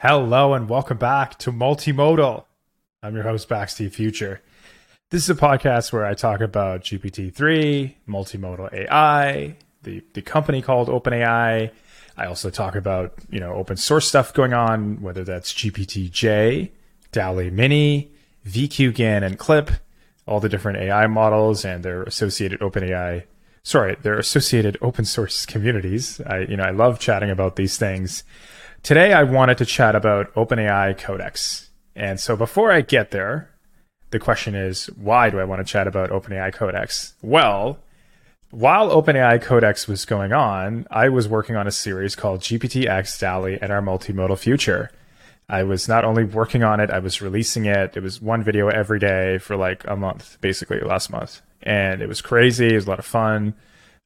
Hello and welcome back to Multimodal. I'm your host, Bakz T. Future. This is a podcast where I talk about GPT-3, multimodal AI, the, the company called OpenAI. I also talk about, you know, open source stuff going on, whether that's GPT-J, DALL-E Mini, VQGAN and Clip, all the different AI models and their associated OpenAI, sorry, their associated open source communities. I, you know, I love chatting about these things. Today, I wanted to chat about OpenAI Codex. And so before I get there, the question is, why do I want to chat about OpenAI Codex? Well, while OpenAI Codex was going on, I was working on a series called GPTX DALL-E and Our Multimodal Future. I was not only working on it, I was releasing it. It was one video every day for like a month, basically last month. And it was crazy. It was a lot of fun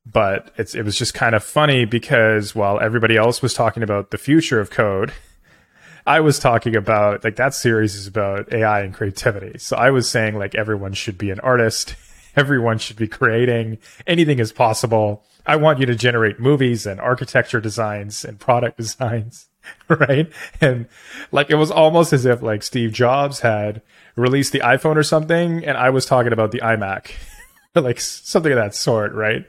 but it's it was just kind of funny because while everybody else was talking about the future of code, I was talking about like that series is about AI and creativity. So I was saying like everyone should be an artist, everyone should be creating, anything is possible. I want you to generate movies and architecture designs and product designs, right? And like it was almost as if like Steve Jobs had released the iPhone or something and I was talking about the iMac. like something of that sort, right?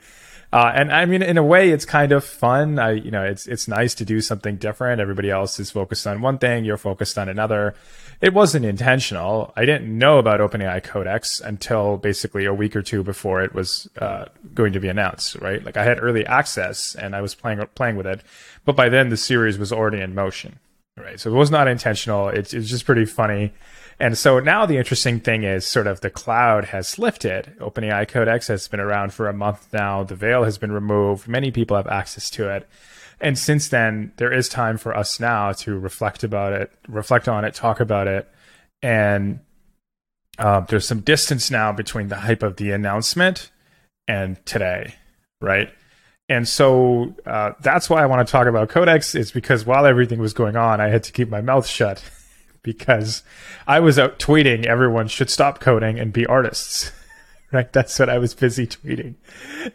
Uh, and I mean, in a way, it's kind of fun. I, you know, it's it's nice to do something different. Everybody else is focused on one thing, you're focused on another. It wasn't intentional. I didn't know about OpenAI Codex until basically a week or two before it was uh, going to be announced. Right? Like I had early access and I was playing playing with it, but by then the series was already in motion. Right? So it was not intentional. It's it's just pretty funny. And so now the interesting thing is sort of the cloud has lifted. OpenAI Codex has been around for a month now. The veil has been removed. Many people have access to it. And since then, there is time for us now to reflect about it, reflect on it, talk about it. And uh, there's some distance now between the hype of the announcement and today, right? And so uh, that's why I want to talk about Codex, is because while everything was going on, I had to keep my mouth shut because I was out tweeting everyone should stop coding and be artists. right? That's what I was busy tweeting.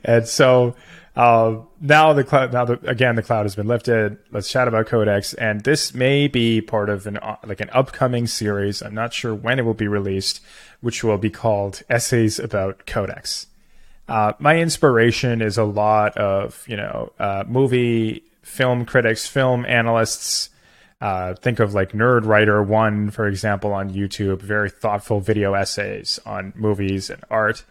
And so uh, now the cloud, now the, again, the cloud has been lifted. Let's chat about Codex. And this may be part of an, uh, like an upcoming series. I'm not sure when it will be released, which will be called Essays About Codex. Uh, my inspiration is a lot of, you know, uh, movie, film critics, film analysts, uh, think of like Nerd Writer One, for example, on YouTube, very thoughtful video essays on movies and art.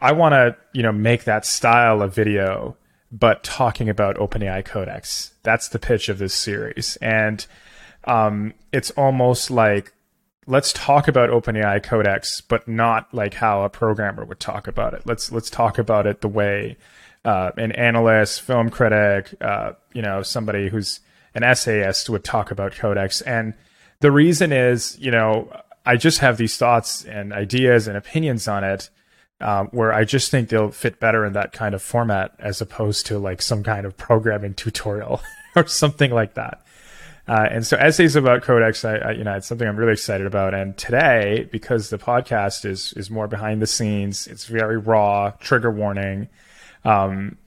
I want to, you know, make that style of video, but talking about OpenAI Codex. That's the pitch of this series, and um, it's almost like let's talk about OpenAI Codex, but not like how a programmer would talk about it. Let's let's talk about it the way uh, an analyst, film critic, uh, you know, somebody who's an essayist would talk about Codex. And the reason is, you know, I just have these thoughts and ideas and opinions on it um, where I just think they'll fit better in that kind of format as opposed to like some kind of programming tutorial or something like that. Uh, and so essays about Codex, I, I, you know, it's something I'm really excited about. And today, because the podcast is is more behind the scenes, it's very raw, trigger warning. Um,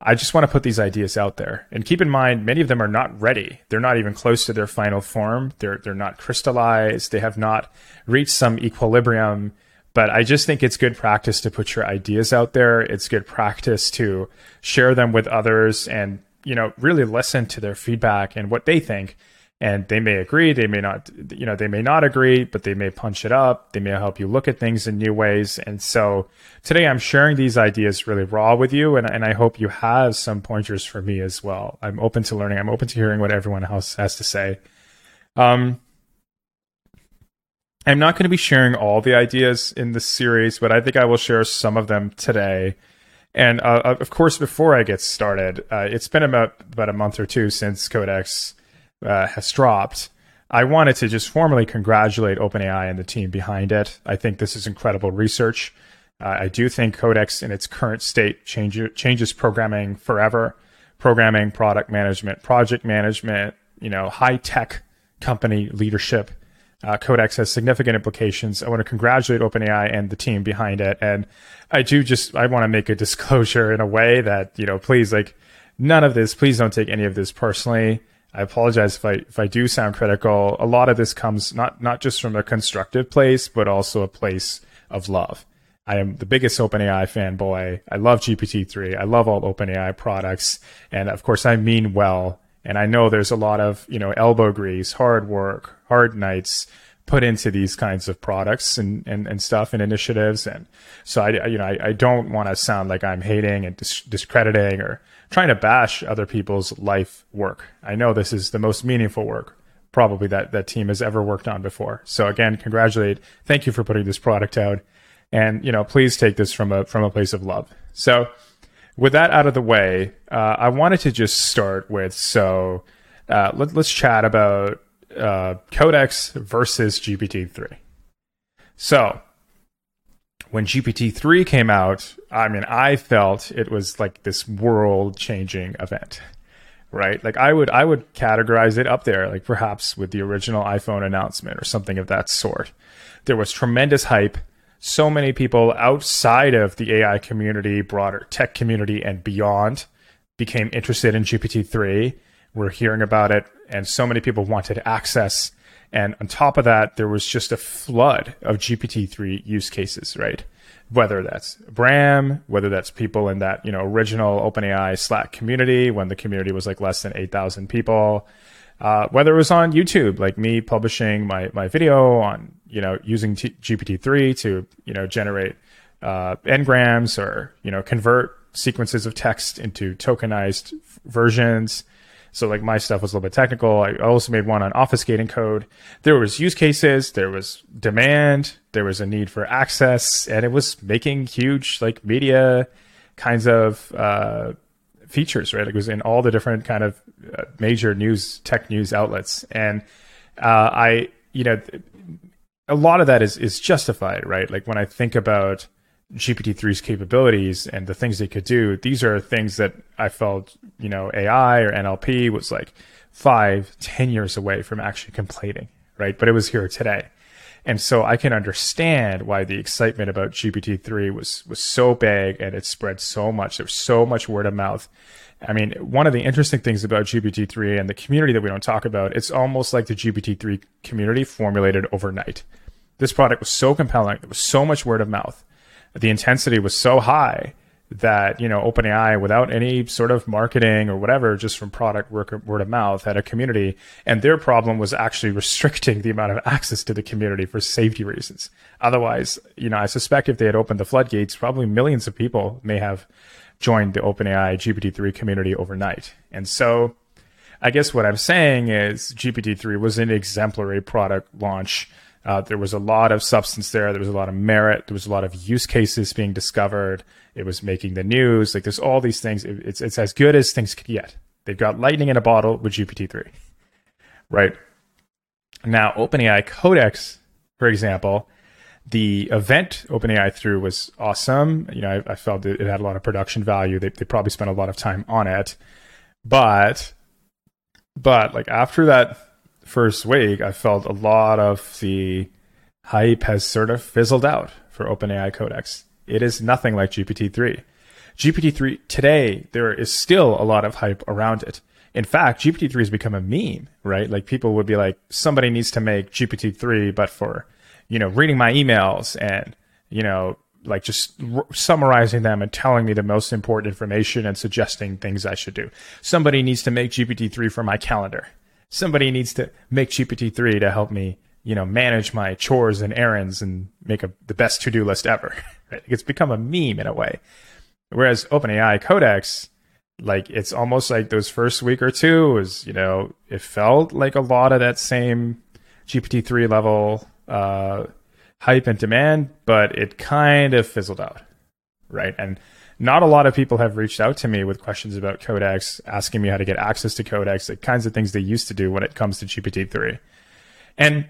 I just want to put these ideas out there. And keep in mind, many of them are not ready. They're not even close to their final form. They're, they're not crystallized. They have not reached some equilibrium. But I just think it's good practice to put your ideas out there. It's good practice to share them with others and, you know, really listen to their feedback and what they think and they may agree they may not you know they may not agree but they may punch it up. They may help you look at things in new ways. And so today i'm sharing these ideas really raw with you and, and i hope you have some pointers for me as well. I'm open to learning. I'm open to hearing what everyone else has to say. Um, i'm not going to be sharing all the ideas in this series but i think i will share some of them today. And uh, of course before i get started uh, it's been about about a month or two since codex uh, has dropped. I wanted to just formally congratulate OpenAI and the team behind it. I think this is incredible research. Uh, I do think Codex in its current state change, changes programming forever. Programming, product management, project management, you know, high tech company leadership. Uh, Codex has significant implications. I want to congratulate OpenAI and the team behind it. And I do just, I want to make a disclosure in a way that, you know, please, like, none of this, please don't take any of this personally. I apologize if I if I do sound critical. A lot of this comes not not just from a constructive place, but also a place of love. I am the biggest OpenAI fanboy. I love GPT-3. I love all OpenAI products, and of course, I mean well. And I know there's a lot of you know elbow grease, hard work, hard nights put into these kinds of products and, and, and stuff and initiatives. And so I, you know, I, I don't want to sound like I'm hating and dis- discrediting or trying to bash other people's life work. I know this is the most meaningful work probably that that team has ever worked on before. So again, congratulate. Thank you for putting this product out. And you know, please take this from a from a place of love. So with that out of the way, uh, I wanted to just start with so uh, let, us chat about uh, Codex versus GPT-3. So when GPT-3 came out, I mean, I felt it was like this world-changing event, right? Like I would I would categorize it up there, like perhaps with the original iPhone announcement or something of that sort. There was tremendous hype. So many people outside of the AI community, broader tech community, and beyond became interested in GPT-3. We're hearing about it, and so many people wanted access and on top of that, there was just a flood of GPT-3 use cases, right? Whether that's Bram, whether that's people in that, you know, original OpenAI Slack community when the community was like less than 8,000 people, uh, whether it was on YouTube, like me publishing my, my video on, you know, using T- GPT-3 to, you know, generate uh, n-grams or, you know, convert sequences of text into tokenized f- versions. So like my stuff was a little bit technical. I also made one on obfuscating code. There was use cases, there was demand, there was a need for access, and it was making huge like media kinds of uh, features. Right, it was in all the different kind of uh, major news tech news outlets, and uh, I you know a lot of that is is justified. Right, like when I think about GPT-3's capabilities and the things they could do, these are things that I felt, you know, AI or NLP was like five, ten years away from actually completing, right? But it was here today. And so I can understand why the excitement about GPT-3 was was so big and it spread so much. There's so much word of mouth. I mean, one of the interesting things about GPT-3 and the community that we don't talk about, it's almost like the GPT-3 community formulated overnight. This product was so compelling. There was so much word of mouth the intensity was so high that you know OpenAI, without any sort of marketing or whatever, just from product word, word of mouth, had a community, and their problem was actually restricting the amount of access to the community for safety reasons. Otherwise, you know, I suspect if they had opened the floodgates, probably millions of people may have joined the OpenAI GPT-3 community overnight. And so, I guess what I'm saying is GPT-3 was an exemplary product launch uh, there was a lot of substance there. There was a lot of merit. There was a lot of use cases being discovered. It was making the news. Like there's all these things. It, it's it's as good as things could get. They've got lightning in a bottle with GPT-3, right? Now, OpenAI Codex, for example, the event OpenAI threw was awesome. You know, I, I felt it, it, had a lot of production value. They, they probably spent a lot of time on it, but but like after that first week, I felt a lot of the hype has sort of fizzled out for OpenAI Codex. It is nothing like GPT-3. GPT-3 today, there is still a lot of hype around it. In fact, GPT-3 has become a meme, right? Like people would be like, somebody needs to make GPT-3, but for, you know, reading my emails and, you know, like just r- summarizing them and telling me the most important information and suggesting things I should do. Somebody needs to make GPT-3 for my calendar somebody needs to make GPT-3 to help me, you know, manage my chores and errands and make a, the best to-do list ever. It's become a meme in a way. Whereas OpenAI Codex, like it's almost like those first week or two was, you know, it felt like a lot of that same GPT-3 level uh, hype and demand, but it kind of fizzled out, right? And not a lot of people have reached out to me with questions about Codex, asking me how to get access to Codex, the kinds of things they used to do when it comes to GPT-3. And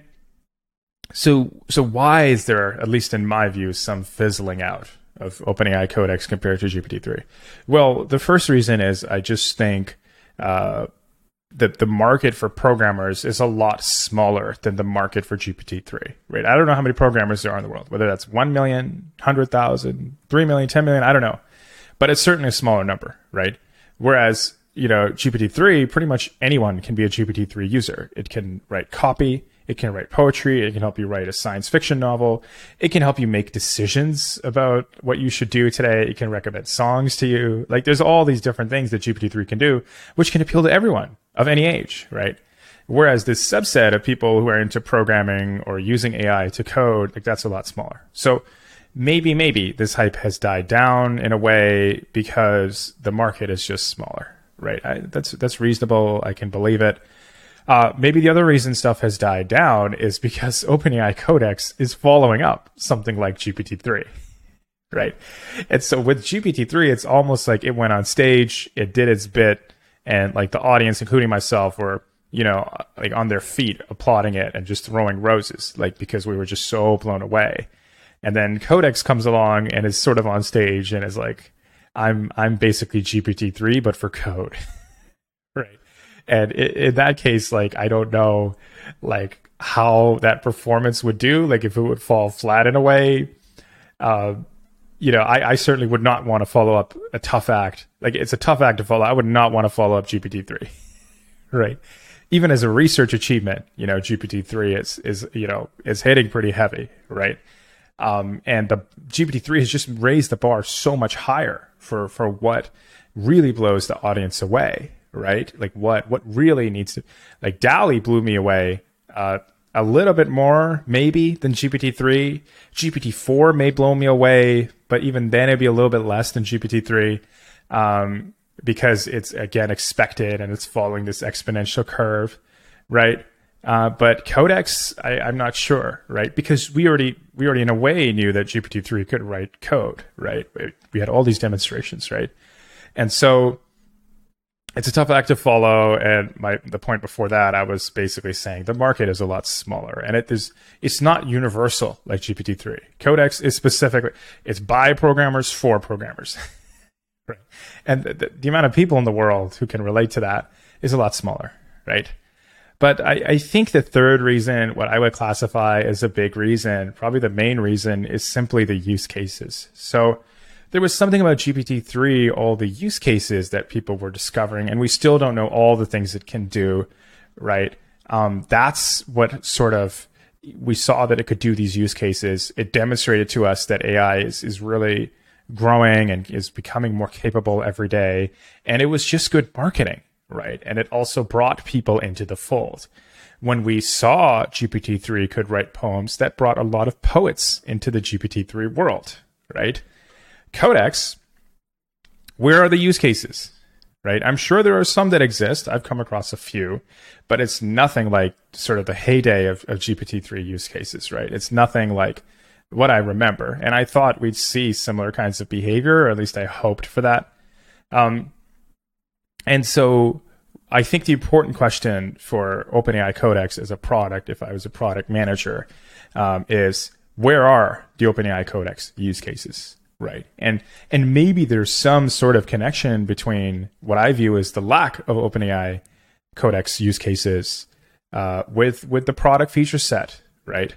so, so why is there, at least in my view, some fizzling out of OpenAI Codex compared to GPT-3? Well, the first reason is I just think uh, that the market for programmers is a lot smaller than the market for GPT-3, right? I don't know how many programmers there are in the world, whether that's 1 million, 100,000, 3 million, 10 million, I don't know but it's certainly a smaller number, right? Whereas you know, GPT-3, pretty much anyone can be a GPT-3 user. It can write copy, it can write poetry, it can help you write a science fiction novel, it can help you make decisions about what you should do today, it can recommend songs to you. Like there's all these different things that GPT-3 can do, which can appeal to everyone of any age, right? Whereas this subset of people who are into programming or using AI to code, like that's a lot smaller. So maybe, maybe this hype has died down in a way because the market is just smaller, right? I, that's that's reasonable. I can believe it. Uh, maybe the other reason stuff has died down is because OpenAI Codex is following up something like GPT-3, right? And so with GPT-3, it's almost like it went on stage, it did its bit, and like the audience, including myself, were you know like on their feet applauding it and just throwing roses, like because we were just so blown away. And then Codex comes along and is sort of on stage and is like, I'm I'm basically GPT three, but for code, right? And in, in that case, like I don't know, like how that performance would do, like if it would fall flat in a way. Uh, you know, I, I certainly would not want to follow up a tough act. Like it's a tough act to follow. I would not want to follow up GPT three, right? Even as a research achievement, you know, GPT three is is you know is hitting pretty heavy, right? Um, and the GPT-3 has just raised the bar so much higher for, for what really blows the audience away, right? Like what, what really needs to, like DALL-E blew me away, uh, a little bit more maybe than GPT-3. GPT-4 may blow me away, but even then it'd be a little bit less than GPT-3. Um, because it's again expected and it's following this exponential curve, right? Uh, but Codex, I, am not sure, right? Because we already we already in a way knew that GPT three could write code, right? We had all these demonstrations, right? And so it's a tough act to follow. And my the point before that, I was basically saying the market is a lot smaller, and it is it's not universal like GPT three. Codex is specifically it's by programmers for programmers, right? And the, the amount of people in the world who can relate to that is a lot smaller, right? But I, I think the third reason, what I would classify as a big reason, probably the main reason, is simply the use cases. So there was something about GPT-3, all the use cases that people were discovering, and we still don't know all the things it can do, right? Um, that's what sort of we saw that it could do these use cases. It demonstrated to us that AI is, is really growing and is becoming more capable every day. And it was just good marketing right? And it also brought people into the fold. When we saw GPT-3 could write poems, that brought a lot of poets into the GPT-3 world, right? Codex, where are the use cases? Right? I'm sure there are some that exist. I've come across a few, but it's nothing like sort of the heyday of, of GPT-3 use cases, right? It's nothing like what I remember. And I thought we'd see similar kinds of behavior, or at least I hoped for that. Um, and so I think the important question for OpenAI Codex as a product, if I was a product manager, um, is where are the OpenAI Codex use cases? Right. And and maybe there's some sort of connection between what I view as the lack of OpenAI Codex use cases uh, with with the product feature set, right?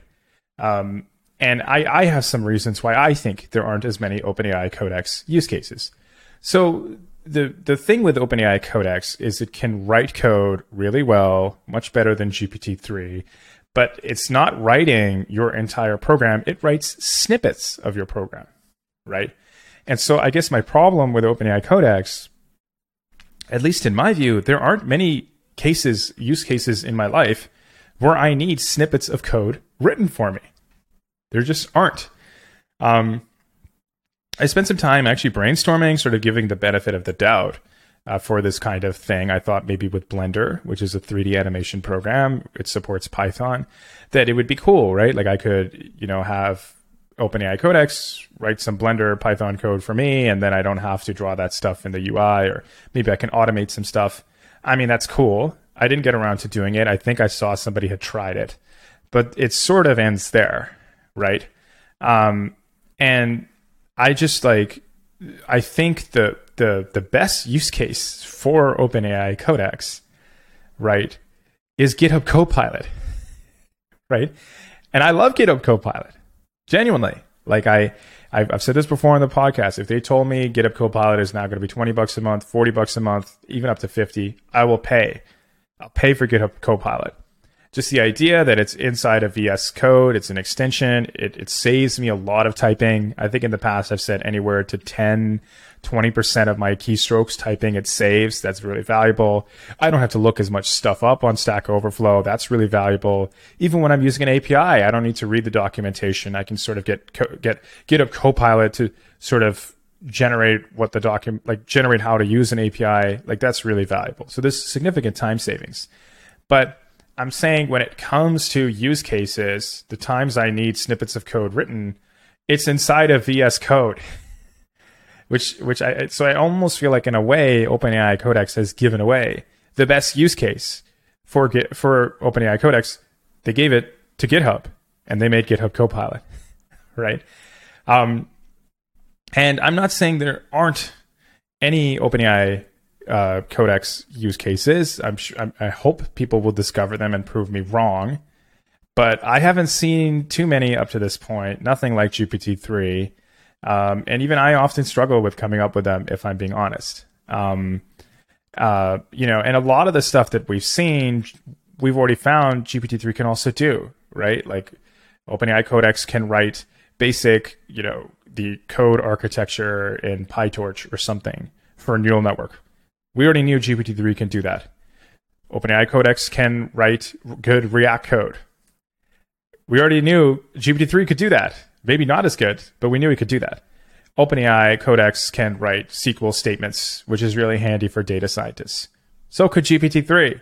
Um, and I, I have some reasons why I think there aren't as many OpenAI Codex use cases. So the the thing with OpenAI Codex is it can write code really well, much better than GPT-3, but it's not writing your entire program. It writes snippets of your program, right? And so I guess my problem with OpenAI Codex, at least in my view, there aren't many cases, use cases in my life where I need snippets of code written for me. There just aren't. Um, I spent some time actually brainstorming, sort of giving the benefit of the doubt uh, for this kind of thing. I thought maybe with Blender, which is a 3D animation program, it supports Python, that it would be cool, right? Like I could, you know, have OpenAI Codex write some Blender Python code for me, and then I don't have to draw that stuff in the UI, or maybe I can automate some stuff. I mean, that's cool. I didn't get around to doing it. I think I saw somebody had tried it, but it sort of ends there, right? Um, and I just like I think the the the best use case for OpenAI Codex, right, is GitHub Copilot, right? And I love GitHub Copilot. Genuinely, Like I, I've, I've said this before on the podcast. If they told me GitHub Copilot is now going to be 20 bucks a month, 40 bucks a month, even up to 50, I will pay. I'll pay for GitHub Copilot. Just the idea that it's inside of VS Code, it's an extension, it, it saves me a lot of typing. I think in the past I've said anywhere to 10 20% of my keystrokes typing it saves. That's really valuable. I don't have to look as much stuff up on Stack Overflow. That's really valuable. Even when I'm using an API, I don't need to read the documentation. I can sort of get, get, GitHub Copilot to sort of generate what the document, like generate how to use an API. Like that's really valuable. So there's significant time savings. But I'm saying when it comes to use cases, the times I need snippets of code written, it's inside of VS Code which which I so I almost feel like in a way OpenAI Codex has given away the best use case for for OpenAI Codex. They gave it to GitHub and they made GitHub Copilot, right? Um, and I'm not saying there aren't any OpenAI uh, Codex use cases. I'm sure, I hope people will discover them and prove me wrong, but I haven't seen too many up to this point. Nothing like GPT three. Um, and even I often struggle with coming up with them, if I'm being honest. Um, uh, you know, and a lot of the stuff that we've seen, we've already found GPT-3 can also do, right? Like OpenAI Codex can write basic, you know, the code architecture in PyTorch or something for a neural network. We already knew GPT-3 can do that. OpenAI Codex can write good React code. We already knew GPT-3 could do that. Maybe not as good, but we knew we could do that. OpenAI Codex can write SQL statements, which is really handy for data scientists. So could GPT-3,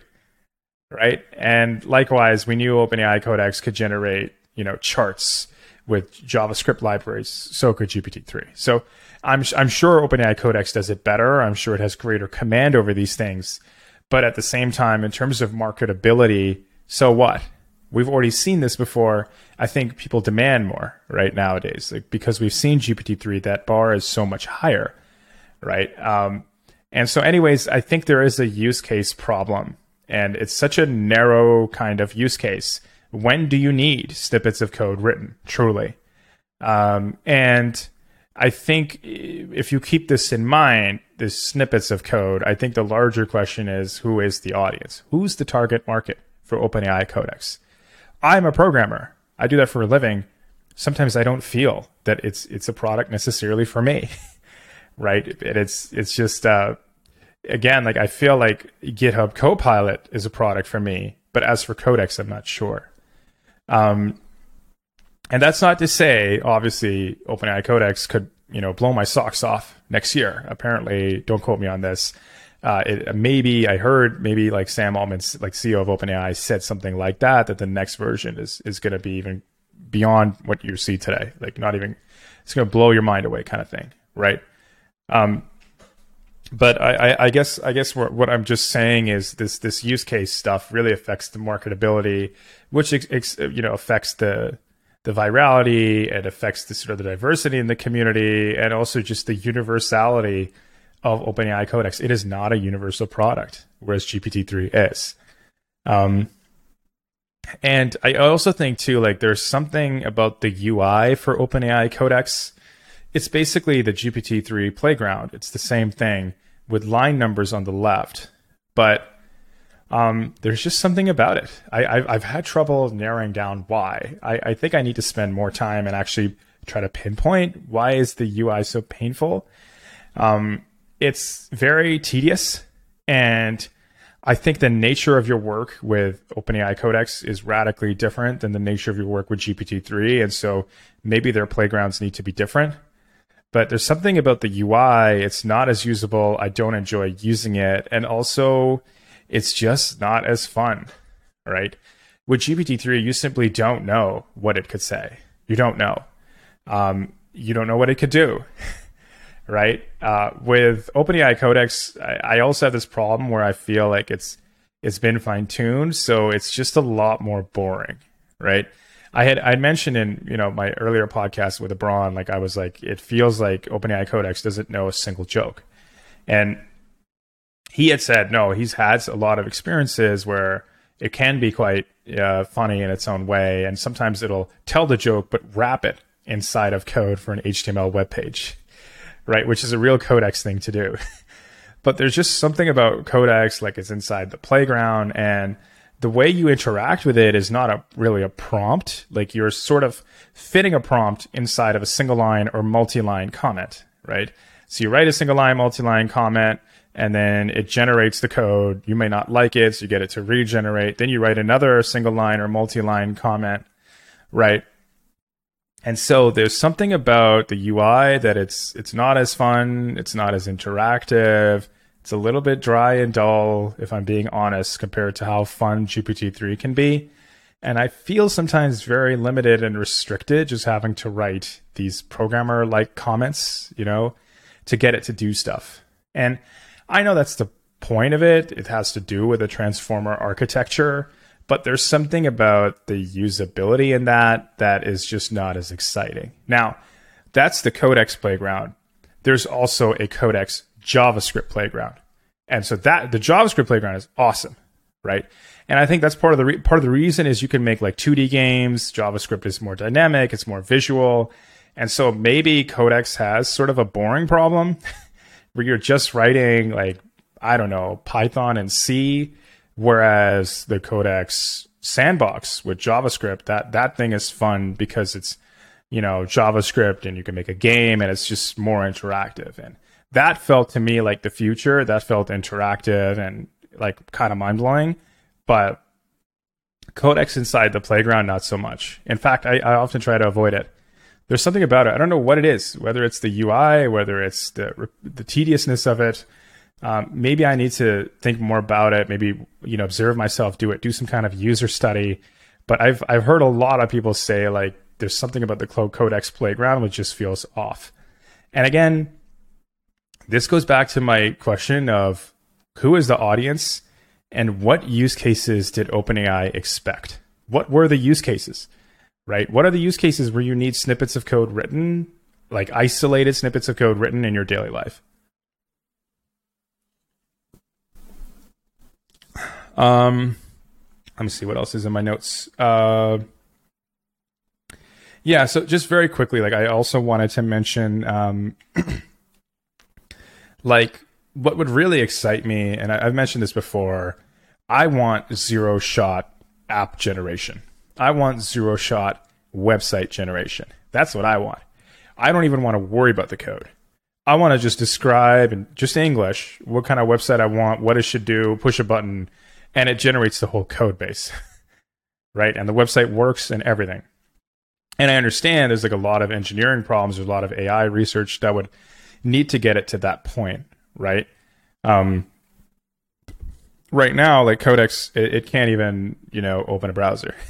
right? And likewise, we knew OpenAI Codex could generate, you know, charts with JavaScript libraries. So could GPT-3. So I'm I'm sure OpenAI Codex does it better. I'm sure it has greater command over these things. But at the same time, in terms of marketability, so what? we've already seen this before. I think people demand more right nowadays, like, because we've seen GPT three. That bar is so much higher, right? Um, and so, anyways, I think there is a use case problem, and it's such a narrow kind of use case. When do you need snippets of code written? Truly, um, and I think if you keep this in mind, the snippets of code, I think the larger question is who is the audience? Who's the target market for OpenAI Codex? I'm a programmer. I do that for a living. Sometimes I don't feel that it's it's a product necessarily for me, right? And it's it's just uh, again like I feel like GitHub Copilot is a product for me, but as for Codex, I'm not sure. Um, and that's not to say, obviously, OpenAI Codex could you know blow my socks off next year. Apparently, don't quote me on this uh, it, maybe I heard maybe like Sam Altman, like CEO of OpenAI, said something like that that the next version is is going to be even beyond what you see today. Like not even it's going to blow your mind away, kind of thing, right? Um, but I, I, I guess I guess what, I'm just saying is this this use case stuff really affects the marketability, which ex, you know affects the the virality. It affects the sort of the diversity in the community, and also just the universality of OpenAI Codex. It is not a universal product, whereas GPT-3 is. Um, and I also think too, like there's something about the UI for OpenAI Codex. It's basically the GPT-3 playground. It's the same thing with line numbers on the left, but um, there's just something about it. I, have had trouble narrowing down why. I, I think I need to spend more time and actually try to pinpoint why is the UI so painful. Um, it's very tedious and I think the nature of your work with OpenAI Codex is radically different than the nature of your work with GPT-3. And so maybe their playgrounds need to be different. But there's something about the UI, it's not as usable. I don't enjoy using it. And also, it's just not as fun, right? With GPT-3, you simply don't know what it could say. You don't know. Um, you don't know what it could do. right? Uh, with OpenAI Codex, I, I, also have this problem where I feel like it's it's been fine tuned, so it's just a lot more boring, right? I had I mentioned in you know my earlier podcast with Abron, like I was like, it feels like OpenAI Codex doesn't know a single joke, and he had said no, he's had a lot of experiences where it can be quite uh, funny in its own way, and sometimes it'll tell the joke but wrap it inside of code for an HTML web page, right? Which is a real Codex thing to do. but there's just something about Codex, like it's inside the playground, and the way you interact with it is not a really a prompt. Like you're sort of fitting a prompt inside of a single line or multi line comment, right? So you write a single line, multi line comment, and then it generates the code. You may not like it, so you get it to regenerate. Then you write another single line or multi line comment, right? And so there's something about the UI that it's it's not as fun, it's not as interactive, it's a little bit dry and dull, if I'm being honest, compared to how fun GPT-3 can be. And I feel sometimes very limited and restricted just having to write these programmer like comments, you know, to get it to do stuff. And I know that's the point of it. It has to do with a transformer architecture, but there's something about the usability in that that is just not as exciting. Now, that's the Codex playground. There's also a Codex JavaScript playground. And so that the JavaScript playground is awesome, right? And I think that's part of the re- part of the reason is you can make like 2D games. JavaScript is more dynamic, it's more visual, and so maybe Codex has sort of a boring problem where you're just writing like I don't know Python and C, whereas the Codex sandbox with JavaScript that that thing is fun because it's you know JavaScript and you can make a game and it's just more interactive and that felt to me like the future. That felt interactive and like kind of mind blowing. But Codex inside the playground, not so much. In fact, I, I often try to avoid it. There's something about it. I don't know what it is, whether it's the UI, whether it's the the tediousness of it. Um, maybe I need to think more about it. Maybe you know, observe myself, do it, do some kind of user study. But I've I've heard a lot of people say like there's something about the Codex playground which just feels off. And again, this goes back to my question of who is the audience and what use cases did OpenAI expect? What were the use cases? Right? What are the use cases where you need snippets of code written, like isolated snippets of code written in your daily life? Um, let me see what else is in my notes. Uh, yeah, so just very quickly, like I also wanted to mention um, like what would really excite me, and I, have mentioned this before, I want zero shot app generation. I want zero shot website generation. That's what I want. I don't even want to worry about the code. I want to just describe in just English what kind of website I want, what it should do, push a button, and it generates the whole code base. right? And the website works and everything. And I understand there's like a lot of engineering problems, there's a lot of AI research that would need to get it to that point, right? Um, right now, like Codex, it, it can't even you know open a browser.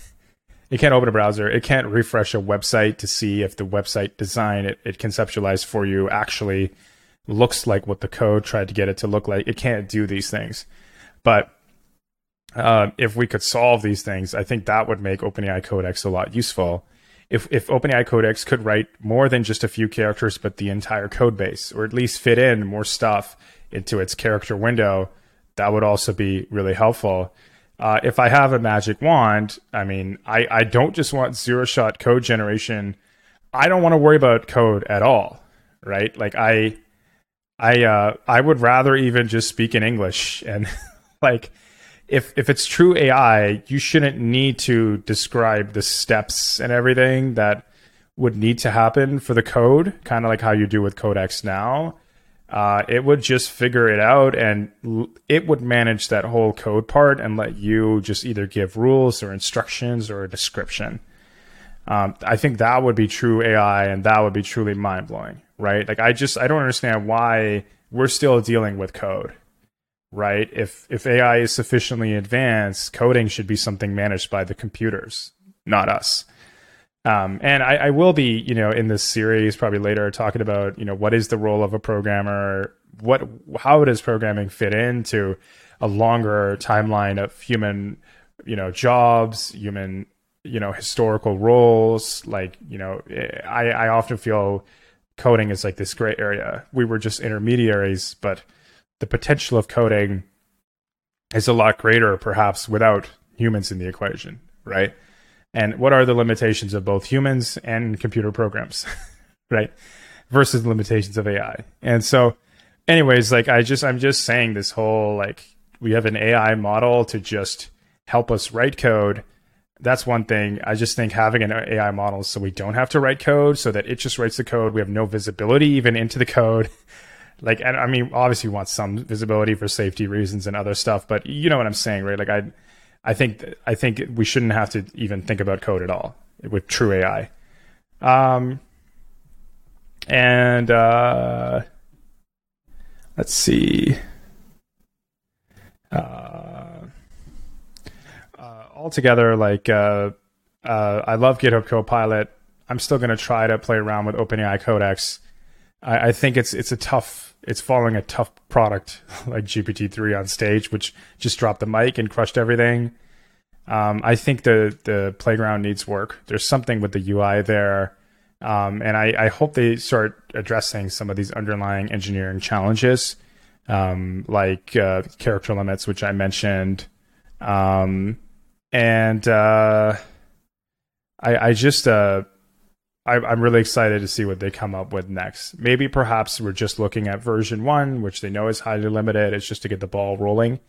It can't open a browser. It can't refresh a website to see if the website design it, it conceptualized for you actually looks like what the code tried to get it to look like. It can't do these things. But uh, if we could solve these things, I think that would make OpenAI Codex a lot useful if if OpenAI Codex could write more than just a few characters, but the entire code base, or at least fit in more stuff into its character window, that would also be really helpful. Uh, if I have a magic wand, I mean, I, I don't just want zero shot code generation. I don't want to worry about code at all, right? Like I, I, uh, I would rather even just speak in English and like if if it's true AI, you shouldn't need to describe the steps and everything that would need to happen for the code, kind of like how you do with Codex now. Uh, it would just figure it out and l- it would manage that whole code part and let you just either give rules or instructions or a description. Um, I think that would be true AI and that would be truly mind blowing, right? Like, I just, I don't understand why we're still dealing with code right? If if AI is sufficiently advanced, coding should be something managed by the computers, not us. Um, and I, I, will be, you know, in this series probably later talking about, you know, what is the role of a programmer? What, how does programming fit into a longer timeline of human, you know, jobs, human, you know, historical roles? Like, you know, I, I often feel coding is like this gray area. We were just intermediaries, but the potential of coding is a lot greater, perhaps without humans in the equation, right? and what are the limitations of both humans and computer programs, right? Versus the limitations of AI. And so, anyways, like I just, I'm just saying this whole like we have an AI model to just help us write code. That's one thing. I just think having an AI model so we don't have to write code, so that it just writes the code. We have no visibility even into the code. like, and I mean, obviously, we want some visibility for safety reasons and other stuff, but you know what I'm saying, right? Like, I I think I think we shouldn't have to even think about code at all with true AI. Um, and uh, let's see. Uh, uh, altogether, like uh, uh, I love GitHub Copilot. I'm still going to try to play around with OpenAI Codex. I, I think it's it's a tough it's following a tough product like GPT-3 on stage, which just dropped the mic and crushed everything. Um, I think the the playground needs work. There's something with the UI there, um, and I, I, hope they start addressing some of these underlying engineering challenges, um, like uh, character limits, which I mentioned, um, and uh, I, I just uh, I, am really excited to see what they come up with next. Maybe perhaps we're just looking at version one, which they know is highly limited. It's just to get the ball rolling.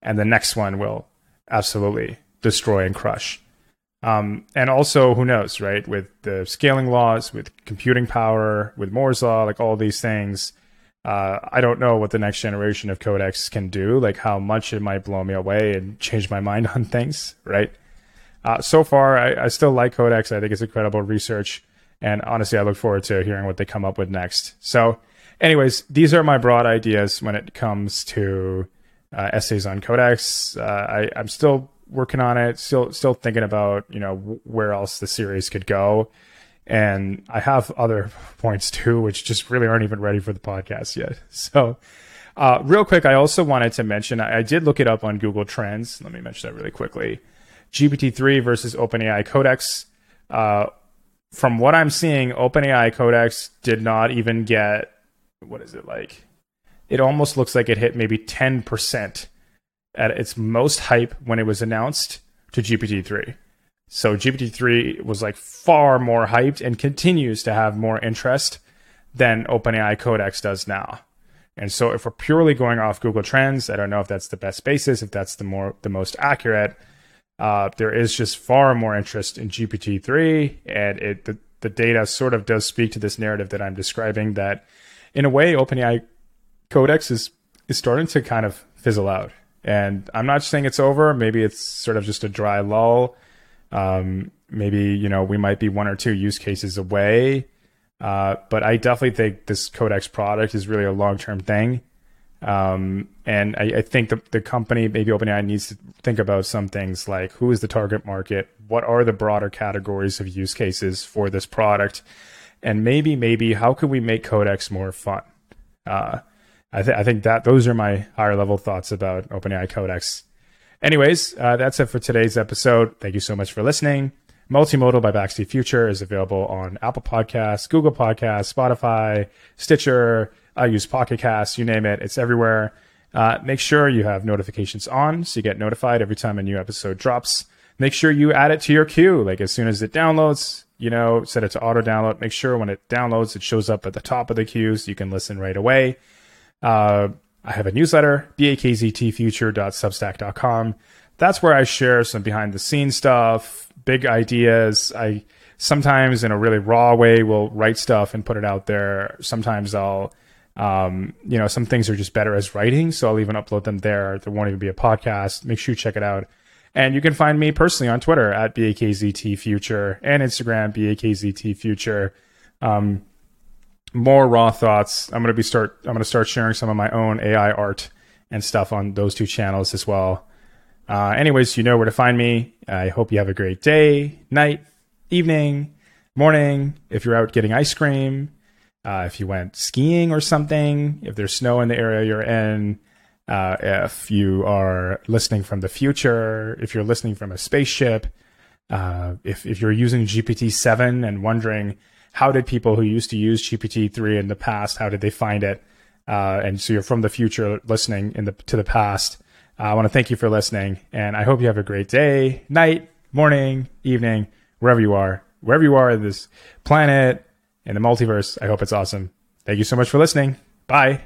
And the next one will absolutely destroy and crush. Um, and also, who knows, right? With the scaling laws, with computing power, with Moore's law, like all these things, uh, I don't know what the next generation of codex can do, like how much it might blow me away and change my mind on things, right? Uh, so far, I, I, still like Codex. I think it's incredible research. And honestly, I look forward to hearing what they come up with next. So, anyways, these are my broad ideas when it comes to uh, essays on Codex. Uh, I, I'm still working on it, still still thinking about you know where else the series could go. And I have other points too, which just really aren't even ready for the podcast yet. So, uh, real quick, I also wanted to mention I, I, did look it up on Google Trends. Let me mention that really quickly. GPT-3 versus OpenAI Codex. Uh, from what I'm seeing, OpenAI Codex did not even get what is it like? It almost looks like it hit maybe 10% at its most hype when it was announced to GPT-3. So GPT-3 was like far more hyped and continues to have more interest than OpenAI Codex does now. And so if we're purely going off Google Trends, I don't know if that's the best basis, if that's the more the most accurate, uh, there is just far more interest in GPT-3, and it the, the data sort of does speak to this narrative that I'm describing. That, in a way, OpenAI Codex is is starting to kind of fizzle out, and I'm not saying it's over. Maybe it's sort of just a dry lull. Um, maybe you know we might be one or two use cases away, uh, but I definitely think this Codex product is really a long term thing. Um, and I, I, think the, the company, maybe OpenAI, needs to think about some things like who is the target market? What are the broader categories of use cases for this product? And maybe, maybe, how can we make Codex more fun? Uh, I, th- I think that those are my higher level thoughts about OpenAI Codex. Anyways, uh, that's it for today's episode. Thank you so much for listening. Multimodal by Bakz T. Future is available on Apple Podcasts, Google Podcasts, Spotify, Stitcher, I use Pocket Cast, you name it, it's everywhere. Uh, make sure you have notifications on so you get notified every time a new episode drops. Make sure you add it to your queue. Like as soon as it downloads, you know, set it to auto download. Make sure when it downloads, it shows up at the top of the queue so you can listen right away. Uh, I have a newsletter, bakztfuture.substack.com. That's where I share some behind the scenes stuff, big ideas. I sometimes in a really raw way will write stuff and put it out there. Sometimes I'll um, you know, some things are just better as writing, so I'll even upload them there. There won't even be a podcast. Make sure you check it out. And you can find me personally on Twitter at BAKZTFuture and Instagram BAKZTFuture. Um, more raw thoughts. I'm gonna be start. I'm gonna start sharing some of my own AI art and stuff on those two channels as well. Uh, anyways, you know where to find me. I hope you have a great day, night, evening, morning. If you're out getting ice cream, uh, if you went skiing or something, if there's snow in the area you're in, uh, if you are listening from the future, if you're listening from a spaceship, uh, if, if you're using GPT-7 and wondering how did people who used to use GPT-3 in the past, how did they find it? Uh, and so you're from the future listening in the, to the past. Uh, I want to thank you for listening and I hope you have a great day, night, morning, evening, wherever you are, wherever you are in this planet, in the multiverse. I hope it's awesome. Thank you so much for listening. Bye.